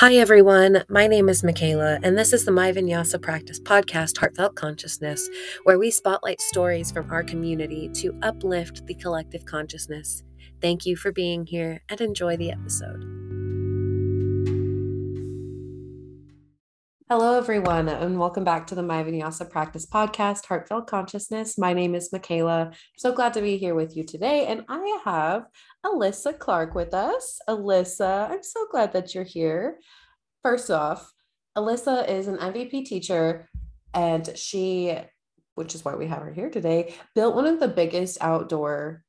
Hi, everyone. My name is Michaela, and this is the My Vinyasa Practice podcast, Heartfelt Consciousness, where we spotlight stories from our community to uplift the collective consciousness. Thank you for being here and enjoy the episode. Hello, everyone, and welcome back to the My Vinyasa Practice podcast, Heartfelt Consciousness. My name is Michaela. So glad to be here with you today, and I have Alyssa Clark with us. Alyssa, I'm so glad that you're here. First off, Alyssa is an MVP teacher, and she, which is why we have her here today, built one of the biggest outdoor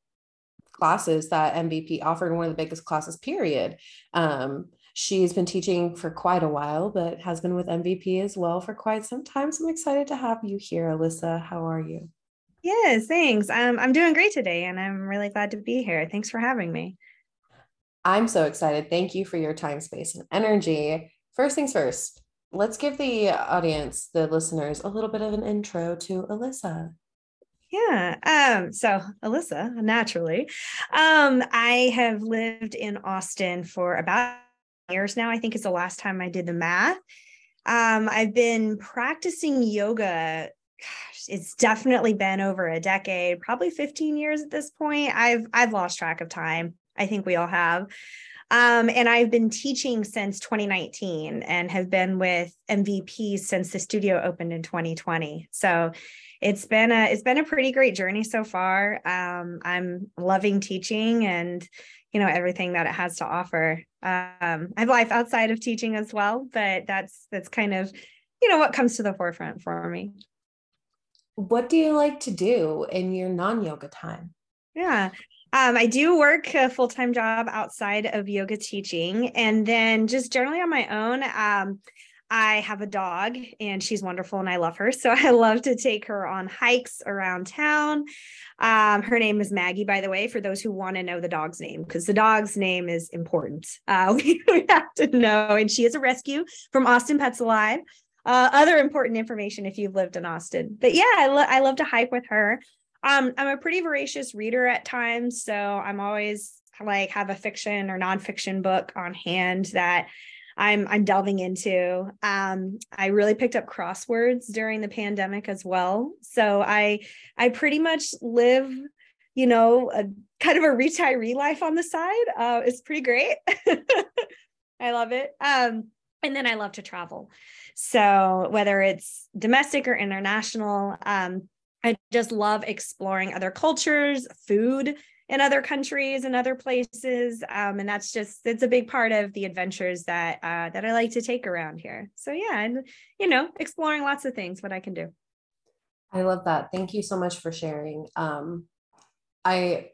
classes that MVP offered, one of the biggest classes, period. Um, She's been teaching for quite a while, but has been with MVP as well for quite some time. So I'm excited to have you here, Alyssa. How are you? Yes, thanks. Um, I'm doing great today, and I'm really glad to be here. Thanks for having me. I'm so excited. Thank you for your time, space, and energy. First things first, let's give the audience, the listeners, a little bit of an intro to Alyssa. Yeah. Um, so Alyssa, naturally. Um, I have lived in Austin for about years now, I think is the last time I did the math. Um, I've been practicing yoga. Gosh, it's definitely been over a decade, probably 15 years at this point. I've I've lost track of time. I think we all have. Um, and I've been teaching since 2019 and have been with MVP since the studio opened in 2020. So it's been a it's been a pretty great journey so far. Um, I'm loving teaching and you know everything that it has to offer um, i have life outside of teaching as well but that's that's kind of you know what comes to the forefront for me what do you like to do in your non-yoga time yeah um, I do work a full time job outside of yoga teaching, and then just generally on my own. Um, I have a dog and she's wonderful and I love her. So I love to take her on hikes around town. Um, her name is Maggie, by the way, for those who want to know the dog's name, because the dog's name is important. Uh, we, have to know. And she is a rescue from Austin Pets Alive. Uh, other important information if you've lived in Austin. But yeah, I, lo- I love to hike with her. Um, I'm a pretty voracious reader at times. So I'm always like have a fiction or nonfiction book on hand that I'm I'm delving into. Um, I really picked up crosswords during the pandemic as well. So I I pretty much live, you know, a kind of a retiree life on the side. Uh, it's pretty great. I love it. Um, and then I love to travel. So whether it's domestic or international, um, I just love exploring other cultures, food, in other countries and other places um, and that's just it's a big part of the adventures that uh, that i like to take around here. So yeah and you know exploring lots of things what i can do. I love that. Thank you so much for sharing. Um, i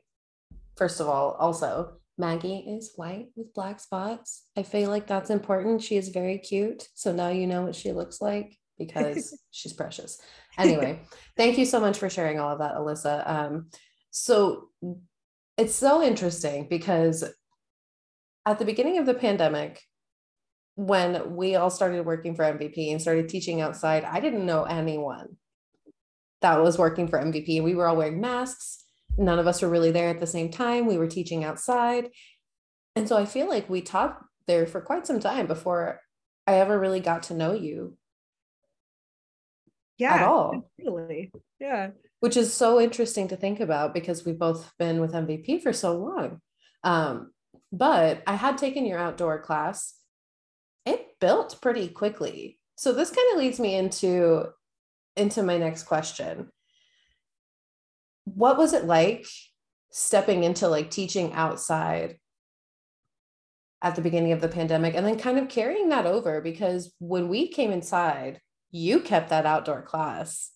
first of all also maggie is white with black spots. I feel like that's important. She is very cute. So now you know what she looks like because she's precious. Anyway thank you so much for sharing all of that alyssa. Um, so it's so interesting because at the beginning of the pandemic, when we all started working for MVP and started teaching outside, I didn't know anyone that was working for MVP. We were all wearing masks. None of us were really there at the same time. We were teaching outside. And so I feel like we taught there for quite some time before I ever really got to know you. Yeah. At all. Really. Yeah which is so interesting to think about because we've both been with MVP for so long. Um, but I had taken your outdoor class. It built pretty quickly. So this kind of leads me into into my next question. What was it like stepping into like teaching outside at the beginning of the pandemic and then kind of carrying that over because when we came inside, you kept that outdoor class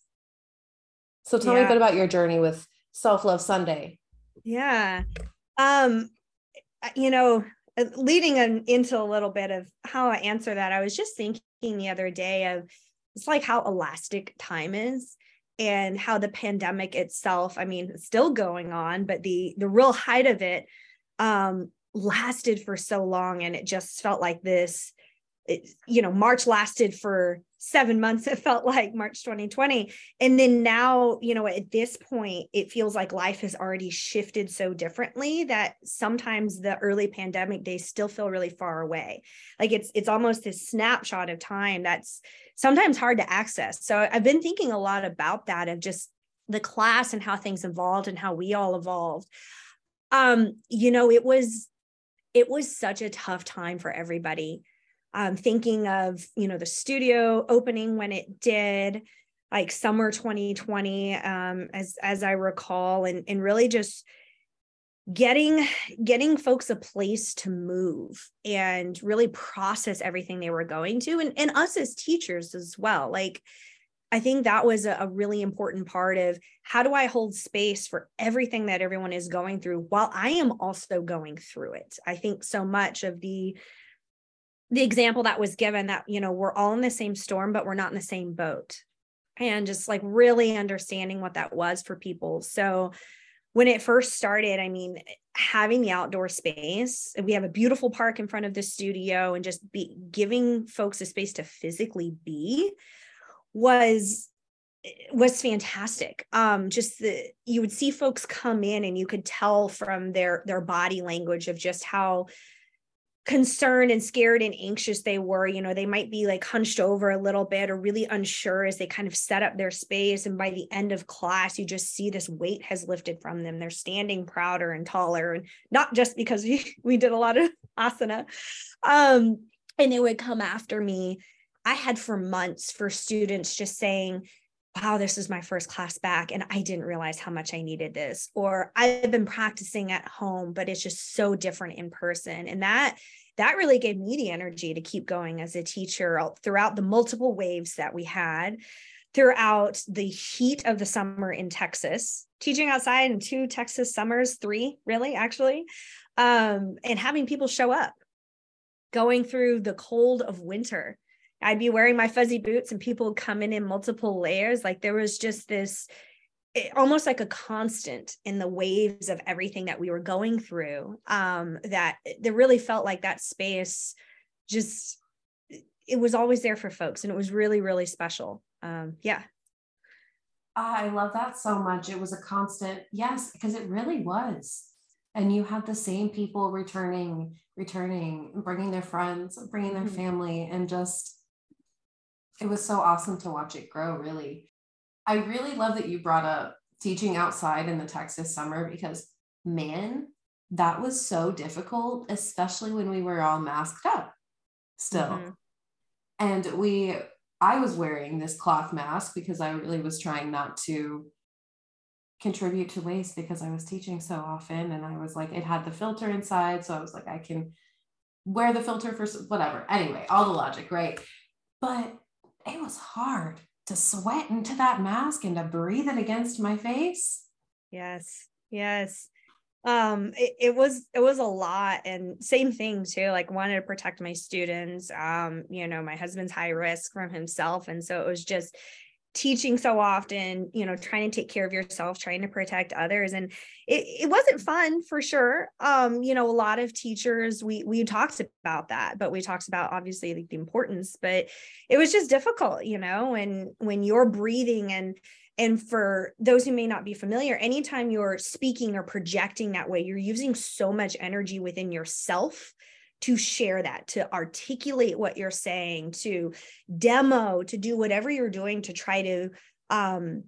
so tell yeah. me a bit about your journey with Self Love Sunday. Yeah. Um, you know, uh, leading an, into a little bit of how I answer that, I was just thinking the other day of it's like how elastic time is and how the pandemic itself, I mean, it's still going on, but the the real height of it um lasted for so long and it just felt like this it, you know, March lasted for seven months. It felt like March 2020. And then now, you know, at this point, it feels like life has already shifted so differently that sometimes the early pandemic days still feel really far away. Like it's it's almost this snapshot of time that's sometimes hard to access. So I've been thinking a lot about that of just the class and how things evolved and how we all evolved. Um, you know, it was it was such a tough time for everybody um, thinking of you know the studio opening when it did like summer 2020 um, as as i recall and and really just getting getting folks a place to move and really process everything they were going to and, and us as teachers as well. Like i think that was a, a really important part of how do i hold space for everything that everyone is going through while i am also going through it. I think so much of the the example that was given that you know we're all in the same storm but we're not in the same boat. And just like really understanding what that was for people. So when it first started i mean having the outdoor space we have a beautiful park in front of the studio and just be giving folks a space to physically be was was fantastic. Um just the you would see folks come in and you could tell from their their body language of just how concerned and scared and anxious they were you know they might be like hunched over a little bit or really unsure as they kind of set up their space and by the end of class you just see this weight has lifted from them they're standing prouder and taller and not just because we, we did a lot of asana um and they would come after me i had for months for students just saying wow, this is my first class back. And I didn't realize how much I needed this. Or I've been practicing at home, but it's just so different in person. And that that really gave me the energy to keep going as a teacher throughout the multiple waves that we had throughout the heat of the summer in Texas, teaching outside in two Texas summers, three really actually, um, and having people show up, going through the cold of winter I'd be wearing my fuzzy boots and people would come in in multiple layers. Like there was just this it, almost like a constant in the waves of everything that we were going through. Um, that that really felt like that space just it was always there for folks and it was really, really special. Um, yeah. I love that so much. It was a constant, yes, because it really was. And you had the same people returning, returning, bringing their friends, bringing their mm-hmm. family, and just it was so awesome to watch it grow, really. I really love that you brought up teaching outside in the Texas summer because, man, that was so difficult, especially when we were all masked up still. Mm-hmm. And we, I was wearing this cloth mask because I really was trying not to contribute to waste because I was teaching so often. And I was like, it had the filter inside. So I was like, I can wear the filter for whatever. Anyway, all the logic, right? But it was hard to sweat into that mask and to breathe it against my face. Yes. Yes. Um, it, it was it was a lot and same thing too, like wanted to protect my students. Um, you know, my husband's high risk from himself. And so it was just teaching so often you know trying to take care of yourself trying to protect others and it, it wasn't fun for sure. Um you know a lot of teachers we we talked about that but we talked about obviously the, the importance but it was just difficult you know and when you're breathing and and for those who may not be familiar anytime you're speaking or projecting that way you're using so much energy within yourself to share that, to articulate what you're saying, to demo, to do whatever you're doing to try to um,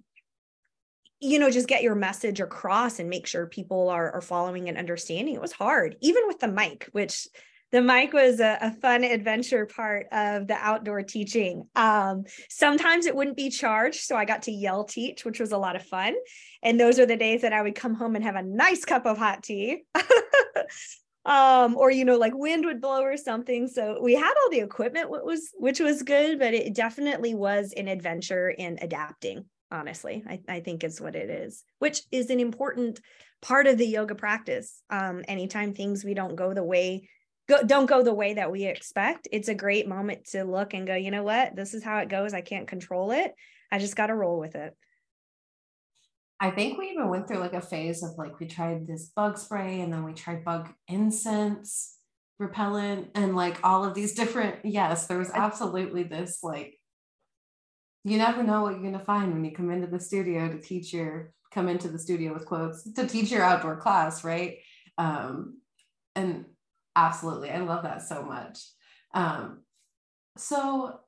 you know just get your message across and make sure people are, are following and understanding it was hard even with the mic which the mic was a, a, fun adventure part of the outdoor teaching. Um, sometimes it wouldn't be charged, so I got to yell teach, which was a lot of fun. And those are the days that I would come home and have a nice cup of hot tea. um or you know like wind would blow or something. So we had all the equipment what was which was good but it definitely was an adventure in adapting honestly I, I think is what it is which is an important part of the yoga practice. Um anytime things we don't go the way go don't go the way that we expect it's a great moment to look and go you know what? This is how it goes. I can't control it. I just got to roll with it I think we even went through like a phase of like we tried this bug spray and then we tried bug incense. repellent and like all of these different yes there was absolutely this like you never know what you're going to find when you come into the studio to teach your come into the studio with quotes to teach your outdoor class right um and absolutely i love that so much um so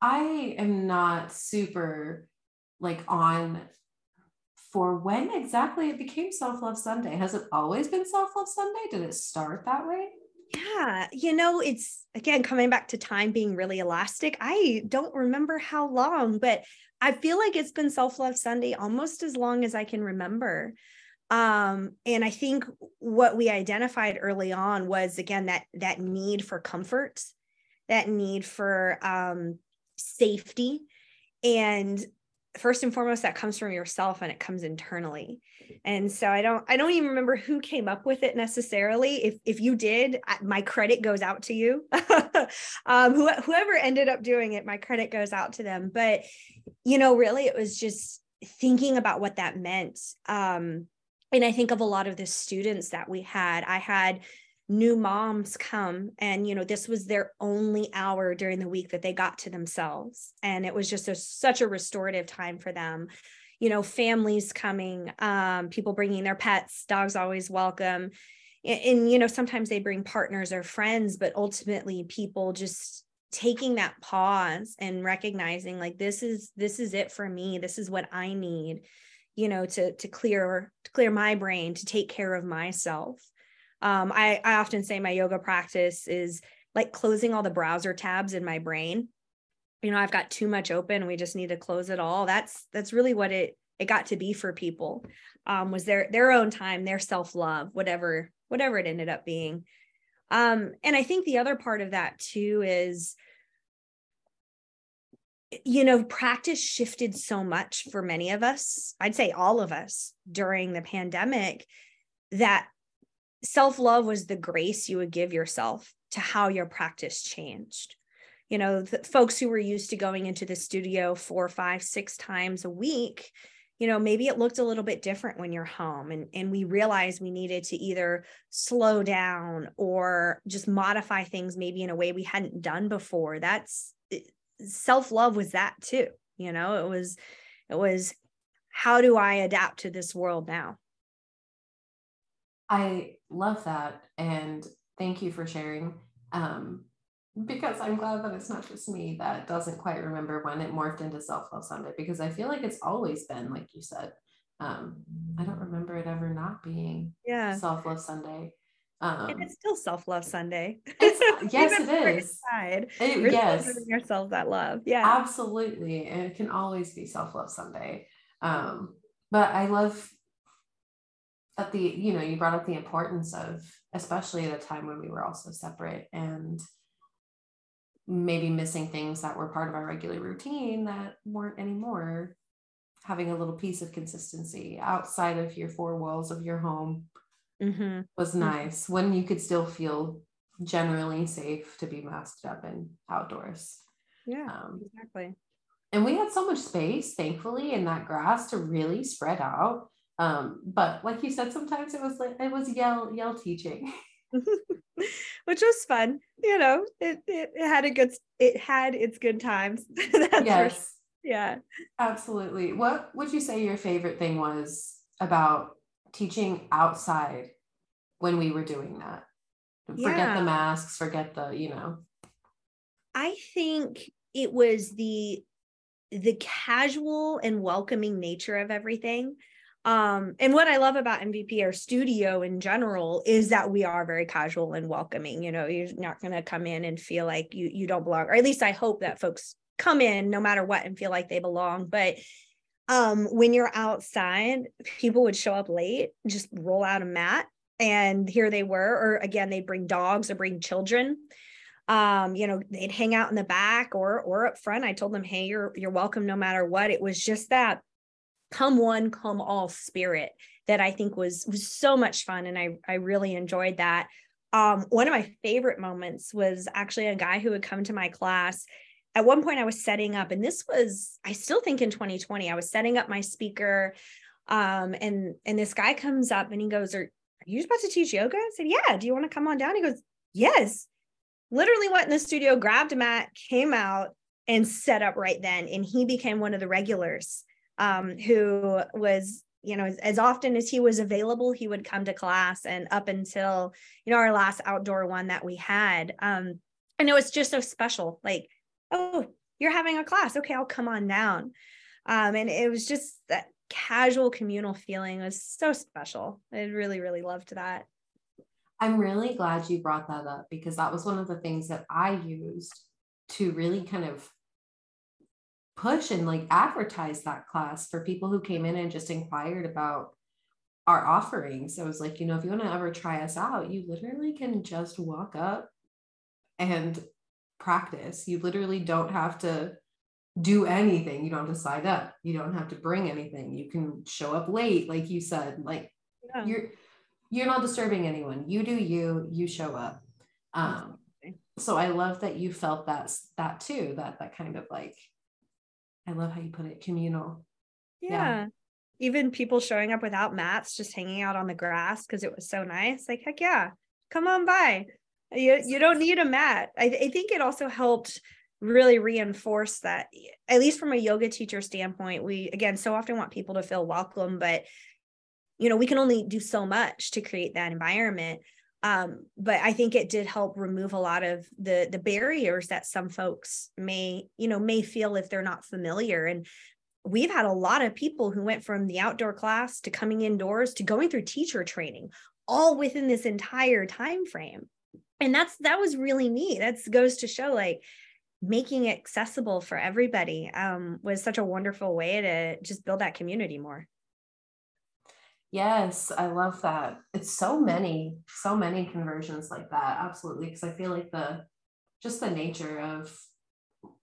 i am not super like on for when exactly it became self love Sunday. Has it always been self love Sunday? Did it start that way? Yeah, you know, it's again coming back to time being really elastic. I don't remember how long, but I feel like it's been self love Sunday almost as long as I can remember. Um, and I think what we identified early on was again that that need for comfort, that need for um, safety, and first and foremost that comes from yourself and it comes internally. And so i don't i don't even remember who came up with it necessarily. If if you did my credit goes out to you. Um who, whoever ended up doing it my credit goes out to them. But you know really it was just thinking about what that meant. Um and i think of a lot of the students that we had. I had new moms come and you know this was their only hour during the week that they got to themselves. And it was just a, such a restorative time for them. You know families coming um, people bringing their pets dogs always welcome. And, and you know sometimes they bring partners or friends but ultimately people just taking that pause and recognizing like this is this is it for me. This is what i need you know to to clear to clear my brain to take care of myself um, I, I often say my yoga practice is like closing all the browser tabs in my brain. You know i've got too much open we just need to close it all. That's that's really what it it got to be for people. Um, was their their own time their self-love whatever whatever it ended up being. Um, and i think the other part of that too is you know practice shifted so much for many of us i'd say all of us during the pandemic that self love was the grace you would give yourself to how your practice changed. You know, folks who were used to going into the studio four, five, six times a week, you know, maybe it looked a little bit different when you're home. And, and we realized we needed to either slow down or just modify things maybe in a way we hadn't done before. That's self love was that too. You know, it was, it was, how do I adapt to this world now? I love that. And thank you for sharing. Um, because I'm glad that it's not just me that doesn't quite remember when it morphed into Self Love Sunday, because I feel like it's always been, like you said, um, I don't remember it ever not being yeah Self Love Sunday. Um, and it's still Self Love Sunday. yes, it is. Side, it, yes, giving yourself that love. Yeah, absolutely, and it can always be Self Love Sunday. Um, but I love that the you know you brought up the importance of especially at a time when we were also separate and maybe missing things that were part of our regular routine that weren't anymore having a little piece of consistency outside of your four walls of your home mm-hmm. was mm-hmm. nice mm-hmm. when you could still feel generally safe to be masked up and outdoors yeah um, exactly and we had so much space thankfully in that grass to really spread out um, but like you said, sometimes it was like it was yell yell teaching. Which was fun, you know. It, it, it had a good it had its good times. yes. Yeah. Absolutely. What would you say your favorite thing was about teaching outside when we were doing that? Forget yeah. the masks, forget the, you know. I think it was the the casual and welcoming nature of everything um and what i love about mvp or studio in general is that we are very casual and welcoming you know you're not going to come in and feel like you you don't belong or at least i hope that folks come in no matter what and feel like they belong. But um when you're outside people would show up late just roll out a mat and here they were or again they'd bring dogs or bring children. Um you know they'd hang out in the back or or up front. I told them hey you're you're welcome no matter what. It was just that come one come all spirit that i think was was so much fun and i i really enjoyed that um, one of my favorite moments was actually a guy who would come to my class at one point i was setting up and this was i still think in 2020 i was setting up my speaker um, and and this guy comes up and he goes are, are you about to teach yoga i said yeah do you want to come on down he goes Yes. Literally went in the studio, grabbed a mat, came out, and set up right then. And he became one of the regulars um, who was, you know, as, often as he was available, he would come to class. And up until, you know, our last outdoor one that we had. Um, and it was just so special. Like, oh, you're having a class. Okay, I'll come on down. Um, and it was just that casual communal feeling was so special. I really, really loved that. I'm really glad you brought that up because that was one of the things that I used to really kind of push and like advertise that class for people who came in and just inquired about our offerings. So it was like, you know, if you want to ever try us out, you literally can just walk up and practice. You literally don't have to do anything. You don't have to sign up. You don't have to bring anything. You can show up late, like you said. Like yeah. you're you're not disturbing anyone. You do you, you show up. Um, so I love that you felt that that too, that that kind of like I love how you put it communal. Yeah. yeah. Even people showing up without mats, just hanging out on the grass because it was so nice. Like, heck yeah, come on by. You, you don't need a mat. I, I think it also helped really reinforce that, at least from a yoga teacher standpoint. We, again, so often want people to feel welcome, but you know, we can only do so much to create that environment um, but I think it did help remove a lot of the the barriers that some folks may you know may feel if they're not familiar. And we've had a lot of people who went from the outdoor class to coming indoors to going through teacher training all within this entire time frame. And that's that was really neat. That goes to show like making it accessible for everybody um, was such a wonderful way to just build that community more Yes, I love that. It's so many, so many conversions like that. Absolutely. Because I feel like the just the nature of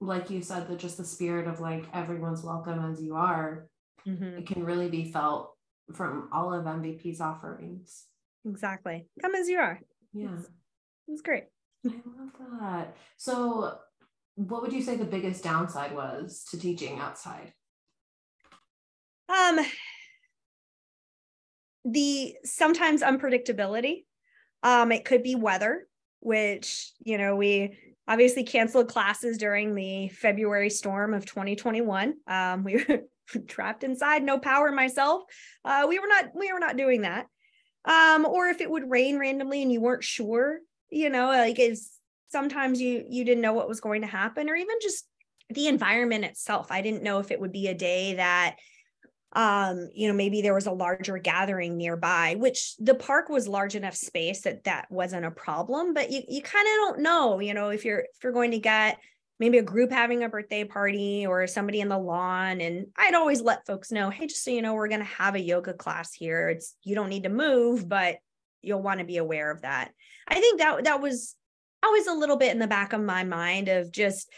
like you said, the just the spirit of like everyone's welcome as you are, mm-hmm. it can really be felt from all of MVP's offerings. Exactly. Come as you are. Yeah. It's, it's great. I love that. So what would you say the biggest downside was to teaching outside? Um the sometimes unpredictability. Um, it could be weather, which, you know, we obviously canceled classes during the February storm of 2021. Um, we were trapped inside, no power myself. Uh, we were not, we were not doing that. Um, or if it would rain randomly and you weren't sure, you know, like is sometimes you you didn't know what was going to happen, or even just the environment itself. I didn't know if it would be a day that um you know maybe there was a larger gathering nearby which the park was large enough space that that wasn't a problem but you you kind of don't know you know if you're if you're going to get maybe a group having a birthday party or somebody in the lawn and i'd always let folks know hey just so you know we're going to have a yoga class here. It's you don't need to move but you'll want to be aware of that. I think that that was always a little bit in the back of my mind of just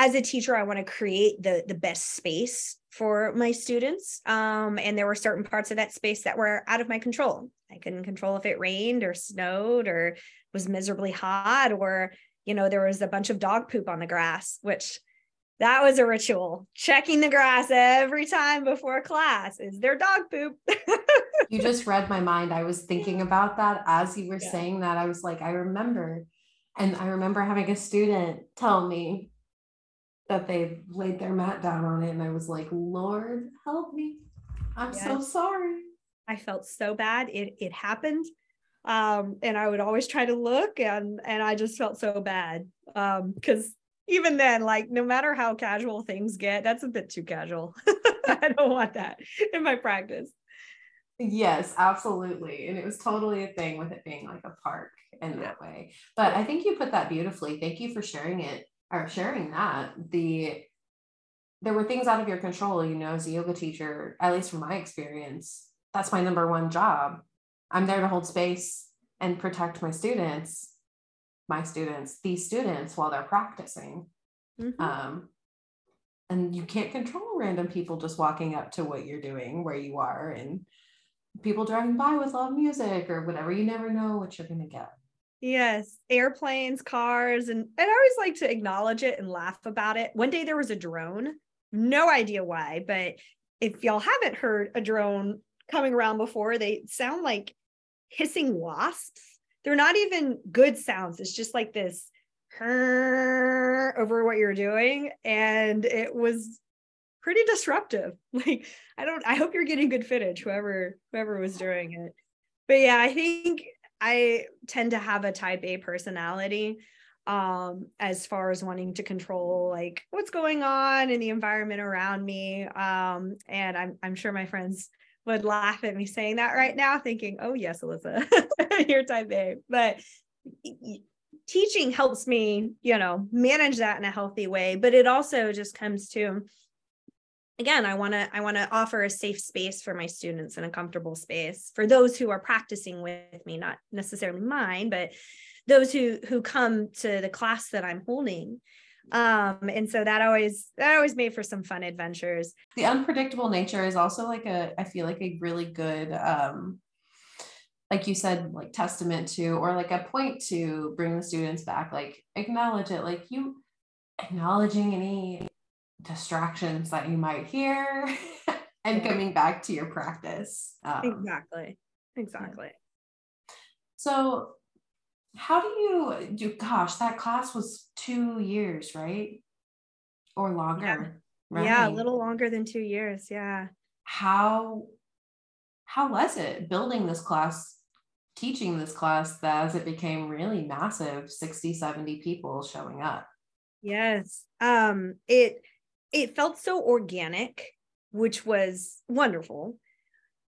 as a teacher i want to create the the best space for my students. Um, and there were certain parts of that space that were out of my control. I couldn't control if it rained or snowed or was miserably hot or, you know, there was a bunch of dog poop on the grass, which that was a ritual. Checking the grass every time before class. Is there dog poop? you just read my mind. I was thinking about that as you were yeah. saying that. I was like, I remember. And I remember having a student tell me, that they laid their mat down on it and I was like, Lord, help me. I'm yes. so sorry. I felt so bad. It it happened. Um, and I would always try to look and and I just felt so bad. Um, because even then, like no matter how casual things get, that's a bit too casual. I don't want that in my practice. Yes, absolutely. And it was totally a thing with it being like a park in that way. But I think you put that beautifully. Thank you for sharing it or sharing that the there were things out of your control you know as a yoga teacher at least from my experience that's my number one job. I'm there to hold space and protect my students my students these students while they're practicing. Mm-hmm. um, and you can't control random people just walking up to what you're doing where you are and people driving by with loud music or whatever you never know what you're going to get Yes, airplanes, cars, and, and I always like to acknowledge it and laugh about it. One day there was a drone, no idea why, but if y'all haven't heard a drone coming around before, they sound like hissing wasps. they're not even good sounds. It's just like this over what you're doing. And it was pretty disruptive. Like, I don't, I hope you're getting good footage, whoever, whoever was doing it. But yeah, I think I tend to have a type A personality um as far as wanting to control like what's going on in the environment around me um and i'm i'm sure my friends would laugh at me saying that right now thinking oh yes alyssa you're type a. But teaching helps me you know manage that in a healthy way but it also just comes to again i want to i want to offer a safe space for my students and a comfortable space for those who are practicing with me not necessarily mine but those who who come to the class that I'm holding. Um, and so that always that always made for some fun adventures. The unpredictable nature is also like a I feel like a really good um like you said like testament to or like a point to bring the students back like acknowledge it like you acknowledging any distractions that you might hear and yeah. coming back to your practice um, exactly. exactly. So how do you do gosh that class was two years right? Or longer yeah. Right? yeah a little longer than two years yeah. How how was it building this class teaching this class that as it became really massive 60 70 people showing up? Yes. Um it it felt so organic which was wonderful.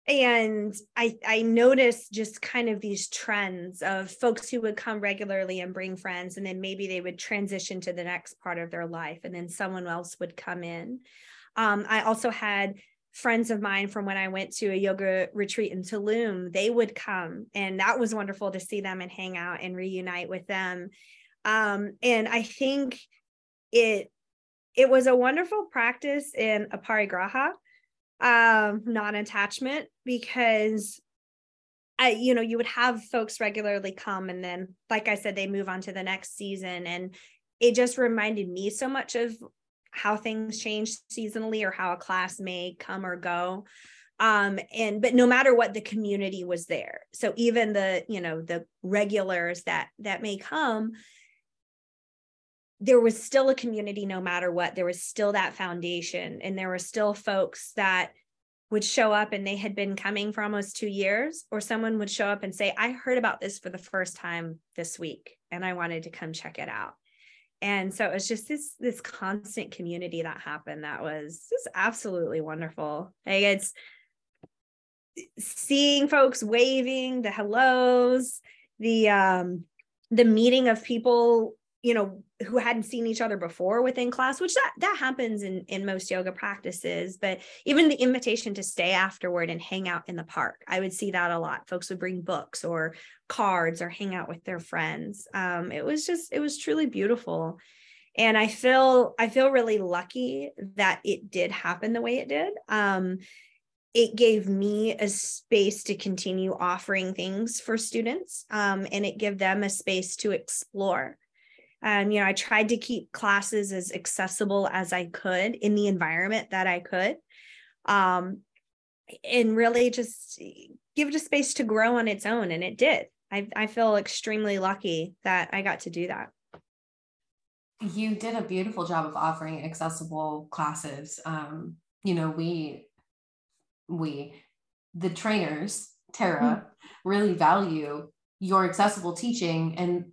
And i i noticed just kind of these trends of folks who would come regularly and bring friends and then maybe they would transition to the next part of their life and then someone else would come in. Um, i also had friends of mine from when i went to a yoga retreat in tulum they would come and that was wonderful to see them and hang out and reunite with them. Um, and i think it it was a wonderful practice in aparigraha um, non-attachment because I, you know, you would have folks regularly come and then, like I said, they move on to the next season. And it just reminded me so much of how things change seasonally or how a class may come or go. Um, and but no matter what, the community was there. So even the, you know, the regulars that that may come, there was still a community no matter what. There was still that foundation and there were still folks that would show up and they had been coming for almost two years or someone would show up and say i heard about this for the first time this week and i wanted to come check it out. And so it was just this this constant community that happened that was just absolutely wonderful. Like it's seeing folks waving the hellos the um the meeting of people you know who hadn't seen each other before within class which that that happens in in most yoga practices but even the invitation to stay afterward and hang out in the park i would see that a lot. Folks would bring books or cards or hang out with their friends. Um, it was just it was truly beautiful. And i feel i feel really lucky that it did happen the way it did. Um, it gave me a space to continue offering things for students um, and it gave them a space to explore um, you know, I tried to keep classes as accessible as I could in the environment that I could. Um, and really just give it a space to grow on its own. And it did. I, I feel extremely lucky that I got to do that. You did a beautiful job of offering accessible classes. Um, you know, we, we, the trainers, Tara, mm-hmm. really value your accessible teaching and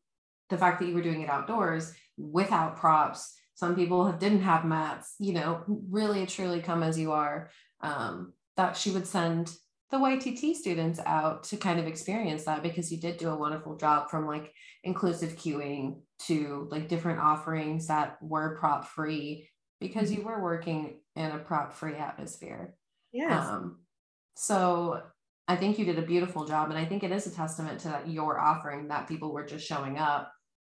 the fact that you were doing it outdoors without props some people didn't have mats you know really truly come as you are um, that she would send the YTT students out to kind of experience that because you did do a wonderful job from like inclusive cueing to like different offerings that were prop free because you mm-hmm. were working in a prop free atmosphere. Yes. Um, so I think you did a beautiful job. And I think it is a testament to your offering that people were just showing up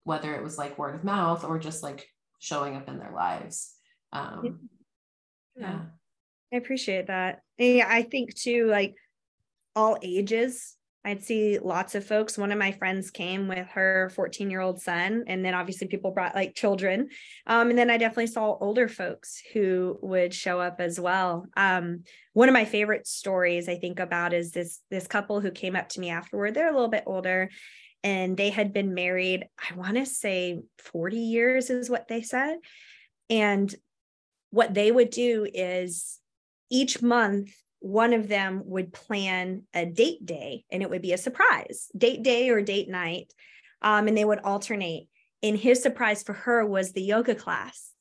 whether it was like word of mouth or just like showing up in their lives. Um, yeah. I appreciate that. Yeah, I think too, like all ages, I'd see lots of folks. One of my friends came with her 14 year old son, and then obviously people brought like children. Um, and then I definitely saw older folks who would show up as well. Um, one of my favorite stories I think about is this this couple who came up to me afterward. They're a little bit older, and they had been married, I want to say 40 years is what they said. And what they would do is each month, one of them would plan a date day and it would be a surprise date day or date night. Um, and they would alternate. And his surprise for her was the yoga class.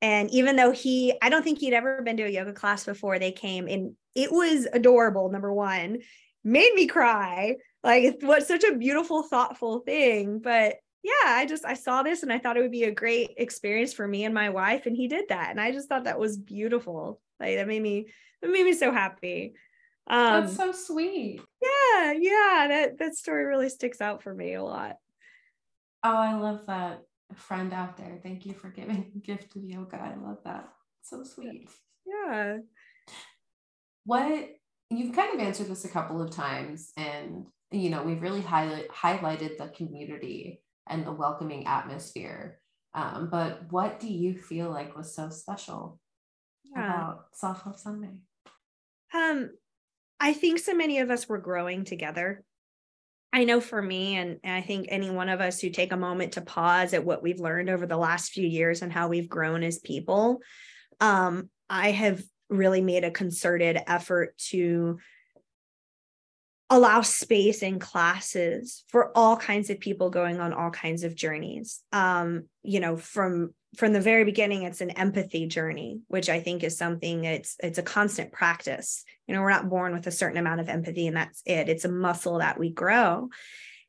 And even though he, I don't think he'd ever been to a yoga class before they came, and it was adorable, number one, made me cry. Like, it was such a beautiful, thoughtful thing. But yeah, I just I saw this and I thought it would be a great experience for me and my wife, and he did that, and I just thought that was beautiful. Like that made me that made me so happy. Um, That's so sweet. Yeah, yeah, that that story really sticks out for me a lot. Oh, I love that friend out there. Thank you for giving a gift of yoga. I love that. So sweet. Yeah. What you've kind of answered this a couple of times, and you know we've really highlight, highlighted the community and the welcoming atmosphere. Um, but what do you feel like was so special yeah. about Self Love Sunday? Um, I think so many of us were growing together. I know for me, and, and I think any one of us who take a moment to pause at what we've learned over the last few years and how we've grown as people, um, I have really made a concerted effort to allow space in classes for all kinds of people going on all kinds of journeys. Um you know from from the very beginning it's an empathy journey which i think is something it's it's a constant practice. You know we're not born with a certain amount of empathy and that's it. It's a muscle that we grow.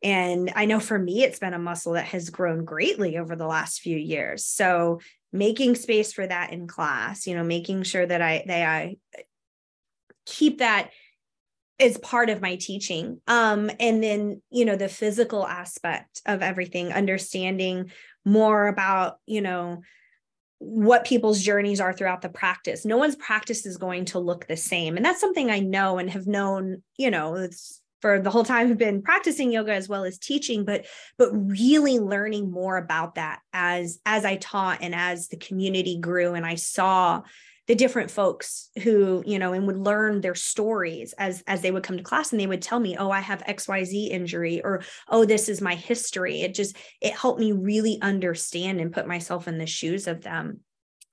And i know for me it's been a muscle that has grown greatly over the last few years. So making space for that in class you know making sure that i that i keep that is part of my teaching um and then you know the physical aspect of everything understanding more about you know what people's journeys are throughout the practice. No one's practice is going to look the same and that's something i know and have known you know for the whole time I've been practicing yoga as well as teaching but but really learning more about that as as I taught and as the community grew and I saw the different folks who you know and would learn their stories as as they would come to class and they would tell me oh i have xyz injury or oh this is my history. It just it helped me really understand and put myself in the shoes of them.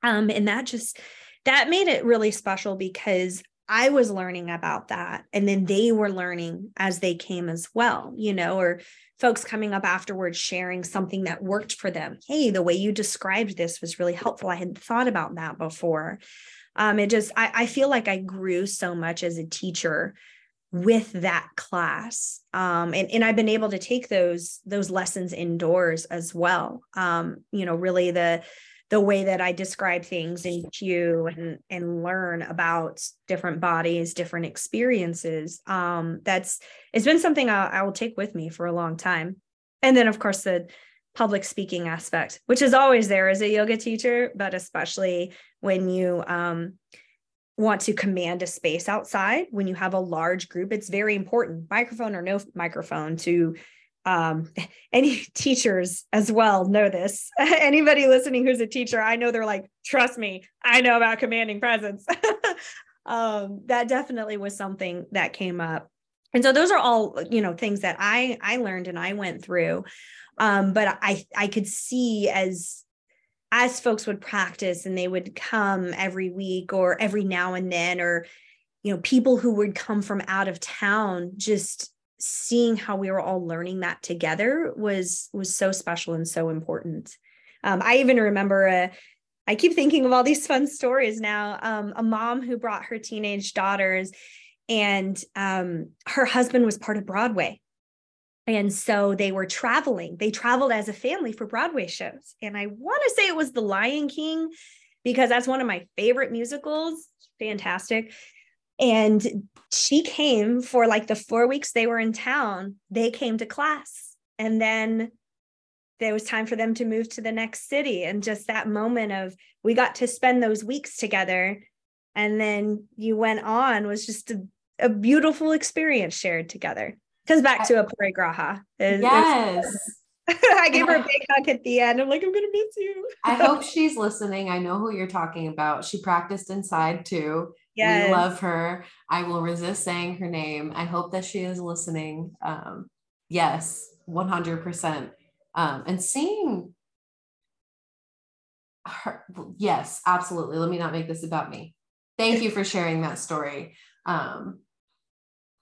Um and that just that made it really special because I was learning about that. And then they were learning as they came as well, you know, or folks coming up afterwards sharing something that worked for them. Hey, the way you described this was really helpful. I hadn't thought about that before. Um, it just, I, I feel like I grew so much as a teacher with that class um, and, and i've been able to take those those lessons indoors as well um, you know really the the way that I describe things and cue and and learn about different bodies, different experiences. Um, that's it's been something I, I will take with me for a long time. And then of course the public speaking aspect, which is always there as a yoga teacher, but especially when you um, want to command a space outside, when you have a large group, it's very important, microphone or no microphone, to um, any teachers as well know this. Anybody listening who's a teacher, I know they're like, trust me, I know about commanding presence. um, that definitely was something that came up. And so those are all, you know, things that I I learned and I went through. Um, but I I could see as as folks would practice and they would come every week or every now and then, or you know, people who would come from out of town just seeing how we were all learning that together was was so special and so important um, i even remember a I keep thinking of all these fun stories now. Um, a mom who brought her teenage daughters, and um, her husband was part of Broadway. And so they were traveling. They traveled as a family for Broadway shows. And I want to say it was The Lion King because that's one of my favorite musicals. Fantastic. And she came for like the four weeks they were in town, they came to class. And then there was time for them to move to the next city. And just that moment of we got to spend those weeks together. And then you went on was just a, a beautiful experience shared together. Comes back to aparigraha. Yes. I gave her a big hug at the end. I'm like, I'm gonna miss you. I hope she's listening. I know who you're talking about. She practiced inside too. Yes. We love her. I will resist saying her name. I hope that she is listening. Um, yes. 100%. Um, and seeing her, yes, absolutely. Let me not make this about me. Thank you for sharing that story. Um,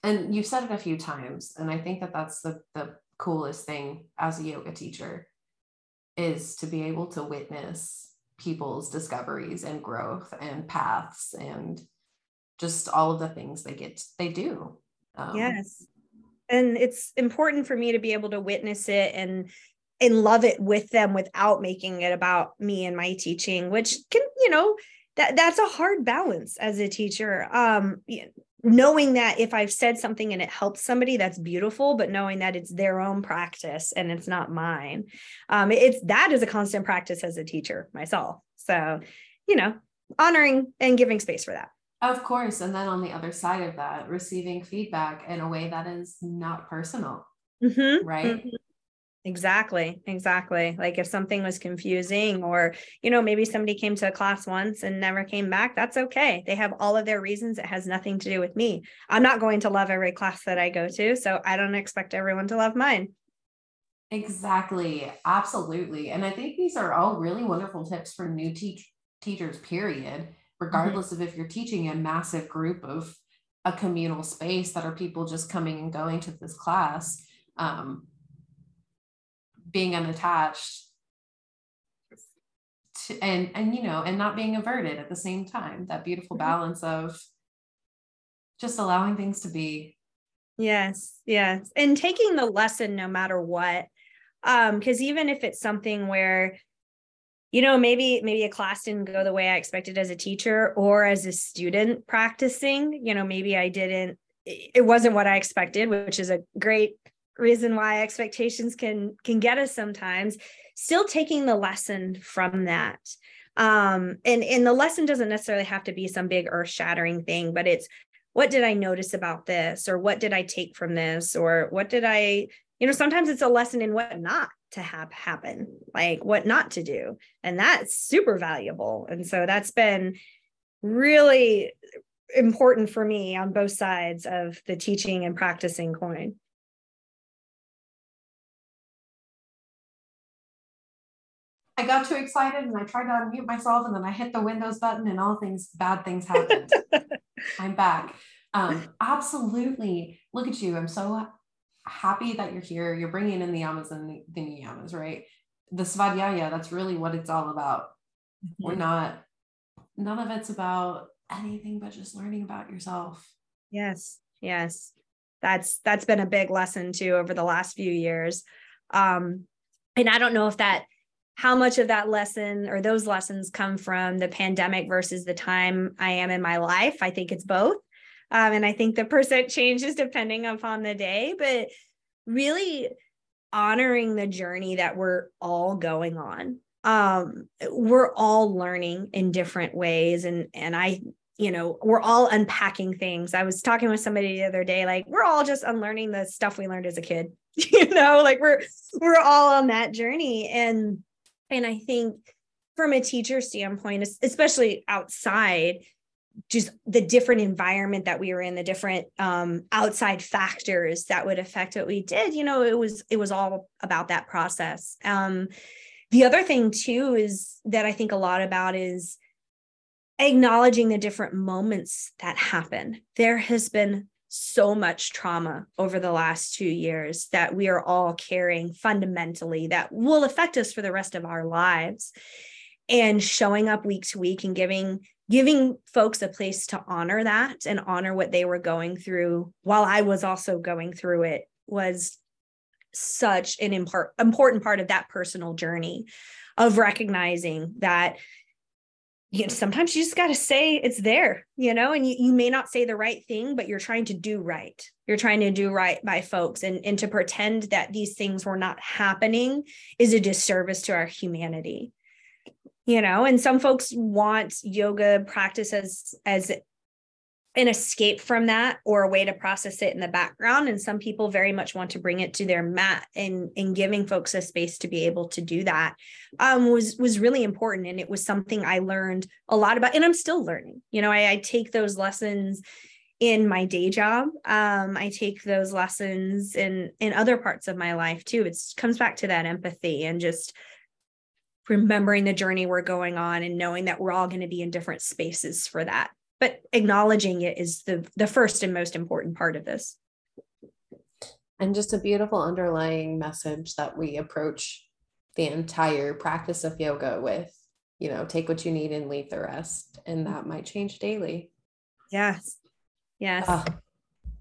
and you've said it a few times, and I think that that's the, the coolest thing as a yoga teacher is to be able to witness people's discoveries and growth and paths and just all of the things they get they do um, yes and it's important for me to be able to witness it and and love it with them without making it about me and my teaching which can you know that that's a hard balance as a teacher um knowing that if I've said something and it helps somebody, that's beautiful, but knowing that it's their own practice and it's not mine. Um, it's that is a constant practice as a teacher myself. So, you know, honoring and giving space for that. Of course. And then on the other side of that, receiving feedback in a way that is not personal. Mm-hmm. Right. Mm-hmm. Exactly. Exactly. Like if something was confusing or, you know, maybe somebody came to a class once and never came back, that's okay. They have all of their reasons. It has nothing to do with me. I'm not going to love every class that I go to. So I don't expect everyone to love mine. Exactly. Absolutely. And I think these are all really wonderful tips for new teach- teachers, period. Regardless mm-hmm. of if you're teaching a massive group of a communal space that are people just coming and going to this class. Um, being unattached to, and and you know and not being averted at the same time that beautiful mm-hmm. balance of just allowing things to be yes yes and taking the lesson no matter what um because even if it's something where you know maybe maybe a class didn't go the way i expected as a teacher or as a student practicing you know maybe i didn't it wasn't what i expected which is a great reason why expectations can can get us sometimes. Still taking the lesson from that um and and the lesson doesn't necessarily have to be some big earth shattering thing but it's what did i notice about this? Or what did i take from this? Or what did i you know sometimes it's a lesson in what not to have happen like what not to do and that's super valuable and so that's been really important for me on both sides of the teaching and practicing coin I got too excited and I tried to unmute myself and then I hit the Windows button and all things bad things happened. I'm back. Um, absolutely. Look at you. I'm so happy that you're here. You're bringing in the yamas and the, the niyamas, right? The svadhyaya, that's really what it's all about. Mm-hmm. We're not, none of it's about anything but just learning about yourself. Yes. Yes. That's, that's been a big lesson too over the last few years. Um, and I don't know if that how much of that lesson or those lessons come from the pandemic versus the time I am in my life. I think it's both. Um, and I think the percent changes depending upon the day, but really honoring the journey that we're all going on. Um, we're all learning in different ways. And, and I, you know, we're all unpacking things. I was talking with somebody the other day, like we're all just unlearning the stuff we learned as a kid, you know, like we're, we're all on that journey. And and I think from a teacher standpoint, especially outside, just the different environment that we were in, the different um, outside factors that would affect what we did, you know, it was it was all about that process. Um, the other thing too is that I think a lot about is acknowledging the different moments that happen. There has been so much trauma over the last two years that we are all carrying fundamentally that will affect us for the rest of our lives and showing up week to week and giving giving folks a place to honor that and honor what they were going through while i was also going through it was such an import, important part of that personal journey of recognizing that you know, sometimes you just got to say it's there, you know, and you, you may not say the right thing, but you're trying to do right. You're trying to do right by folks. And, and to pretend that these things were not happening is a disservice to our humanity. You know, and some folks want yoga practice as as an escape from that or a way to process it in the background and some people very much want to bring it to their mat and and giving folks a space to be able to do that um, was was really important and it was something i learned a lot about and i'm still learning you know i, I take those lessons in my day job. Um, I take those lessons in in other parts of my life too. It comes back to that empathy and just remembering the journey we're going on and knowing that we're all going to be in different spaces for that. But acknowledging it is the the first and most important part of this. And just a beautiful underlying message that we approach the entire practice of yoga with, you know, take what you need and leave the rest. And that might change daily. Yes. Yes. Uh,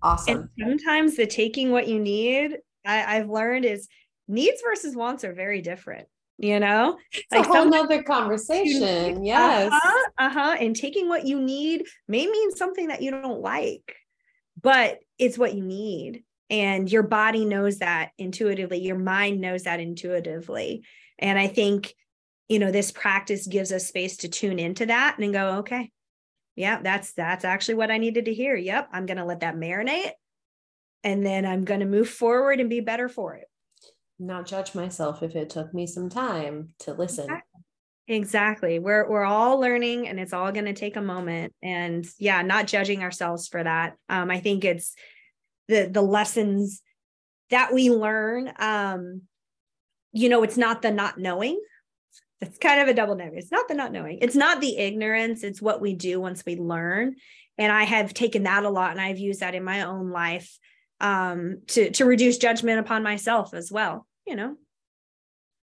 awesome. And sometimes the taking what you need, I, I've learned is needs versus wants are very different you know? It's like a whole nother conversation yes. uh-huh, uh-huh and taking what you need may mean something that you don't like but it's what you need and your body knows that intuitively your mind knows that intuitively and i think you know this practice gives us space to tune into that and go okay yeah that's that's actually what i needed to hear. Yep i'm going to let that marinate and then i'm going to move forward and be better for it not judge myself if it took me some time to listen exactly. we're we're all learning and it's all going to take a moment and yeah not judging ourselves for that um i think it's the the lessons that we learn um you know it's not the not knowing it's kind of a double negative. It's not the not knowing. It's not the ignorance. It's what we do once we learn. And I have taken that a lot and I've used that in my own life um, to, to reduce judgment upon myself as well. You know,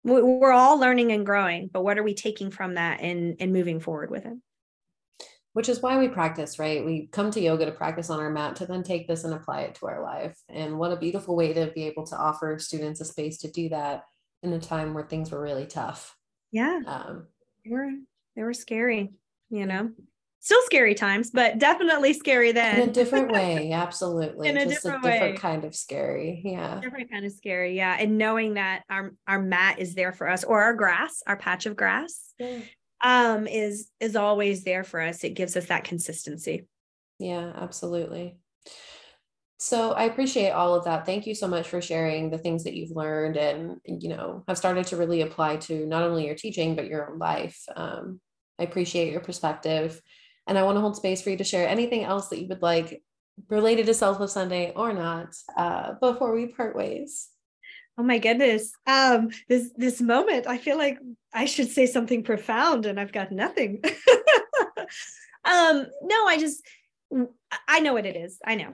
we're all learning and growing, but what are we taking from that and, and moving forward with it? Which is why we practice, right? We come to yoga to practice on our mat to then take this and apply it to our life. And what a beautiful way to be able to offer students a space to do that in a time where things were really tough yeah um, they were they were scary you know still scary times but definitely scary then in a different way absolutely in a Just different, a different way. kind of scary yeah different kind of scary yeah and knowing that our our mat is there for us or our grass our patch of grass yeah. um is is always there for us it gives us that consistency yeah absolutely so I appreciate all of that. Thank you so much for sharing the things that you've learned and you know have started to really apply to not only your teaching but your own life. Um, I appreciate your perspective, and I want to hold space for you to share anything else that you would like related to Self Love Sunday or not uh, before we part ways. Oh my goodness. Um, this this moment, I feel like I should say something profound and I've got nothing. um, no, I just I know what it is. I know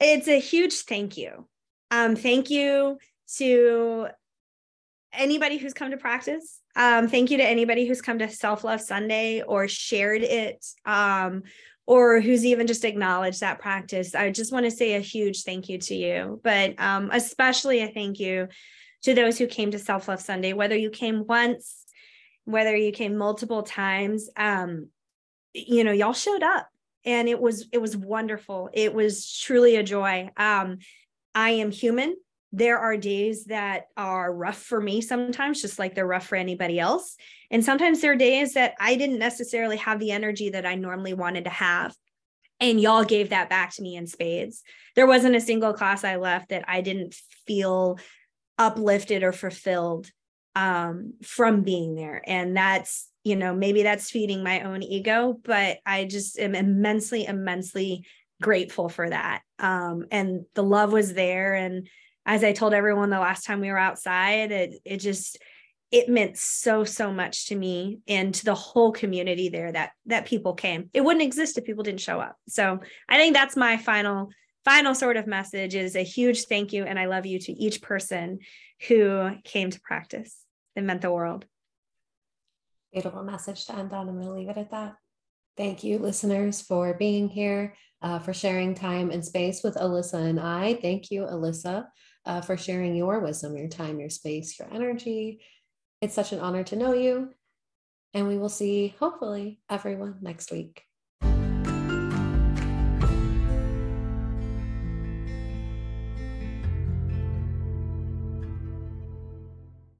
it's a huge thank you. Um, thank you to anybody who's come to practice. Um, thank you to anybody who's come to Self Love Sunday or shared it, um, or who's even just acknowledged that practice. I just want to say a huge thank you to you, but um, especially a thank you to those who came to Self Love Sunday, whether you came once, whether you came multiple times. Um, you know, y'all showed up and it was it was wonderful it was truly a joy um i am human there are days that are rough for me sometimes just like they're rough for anybody else. And sometimes there are days that i didn't necessarily have the energy that i normally wanted to have and y'all gave that back to me in spades. There wasn't a single class i left that i didn't feel uplifted or fulfilled um, from being there. And that's you know maybe that's feeding my own ego but i just am immensely immensely grateful for that. Um, and the love was there and as i told everyone the last time we were outside it it just it meant so so much to me and to the whole community there that that people came it wouldn't exist if people didn't show up so i think that's my final final sort of message is a huge thank you and i love you to each person who came to practice it meant the world Beautiful message to end on. I'm going to leave it at that. Thank you, listeners, for being here, uh, for sharing time and space with Alyssa and I. Thank you, Alyssa, uh, for sharing your wisdom, your time, your space, your energy. It's such an honor to know you. And we will see, hopefully, everyone next week.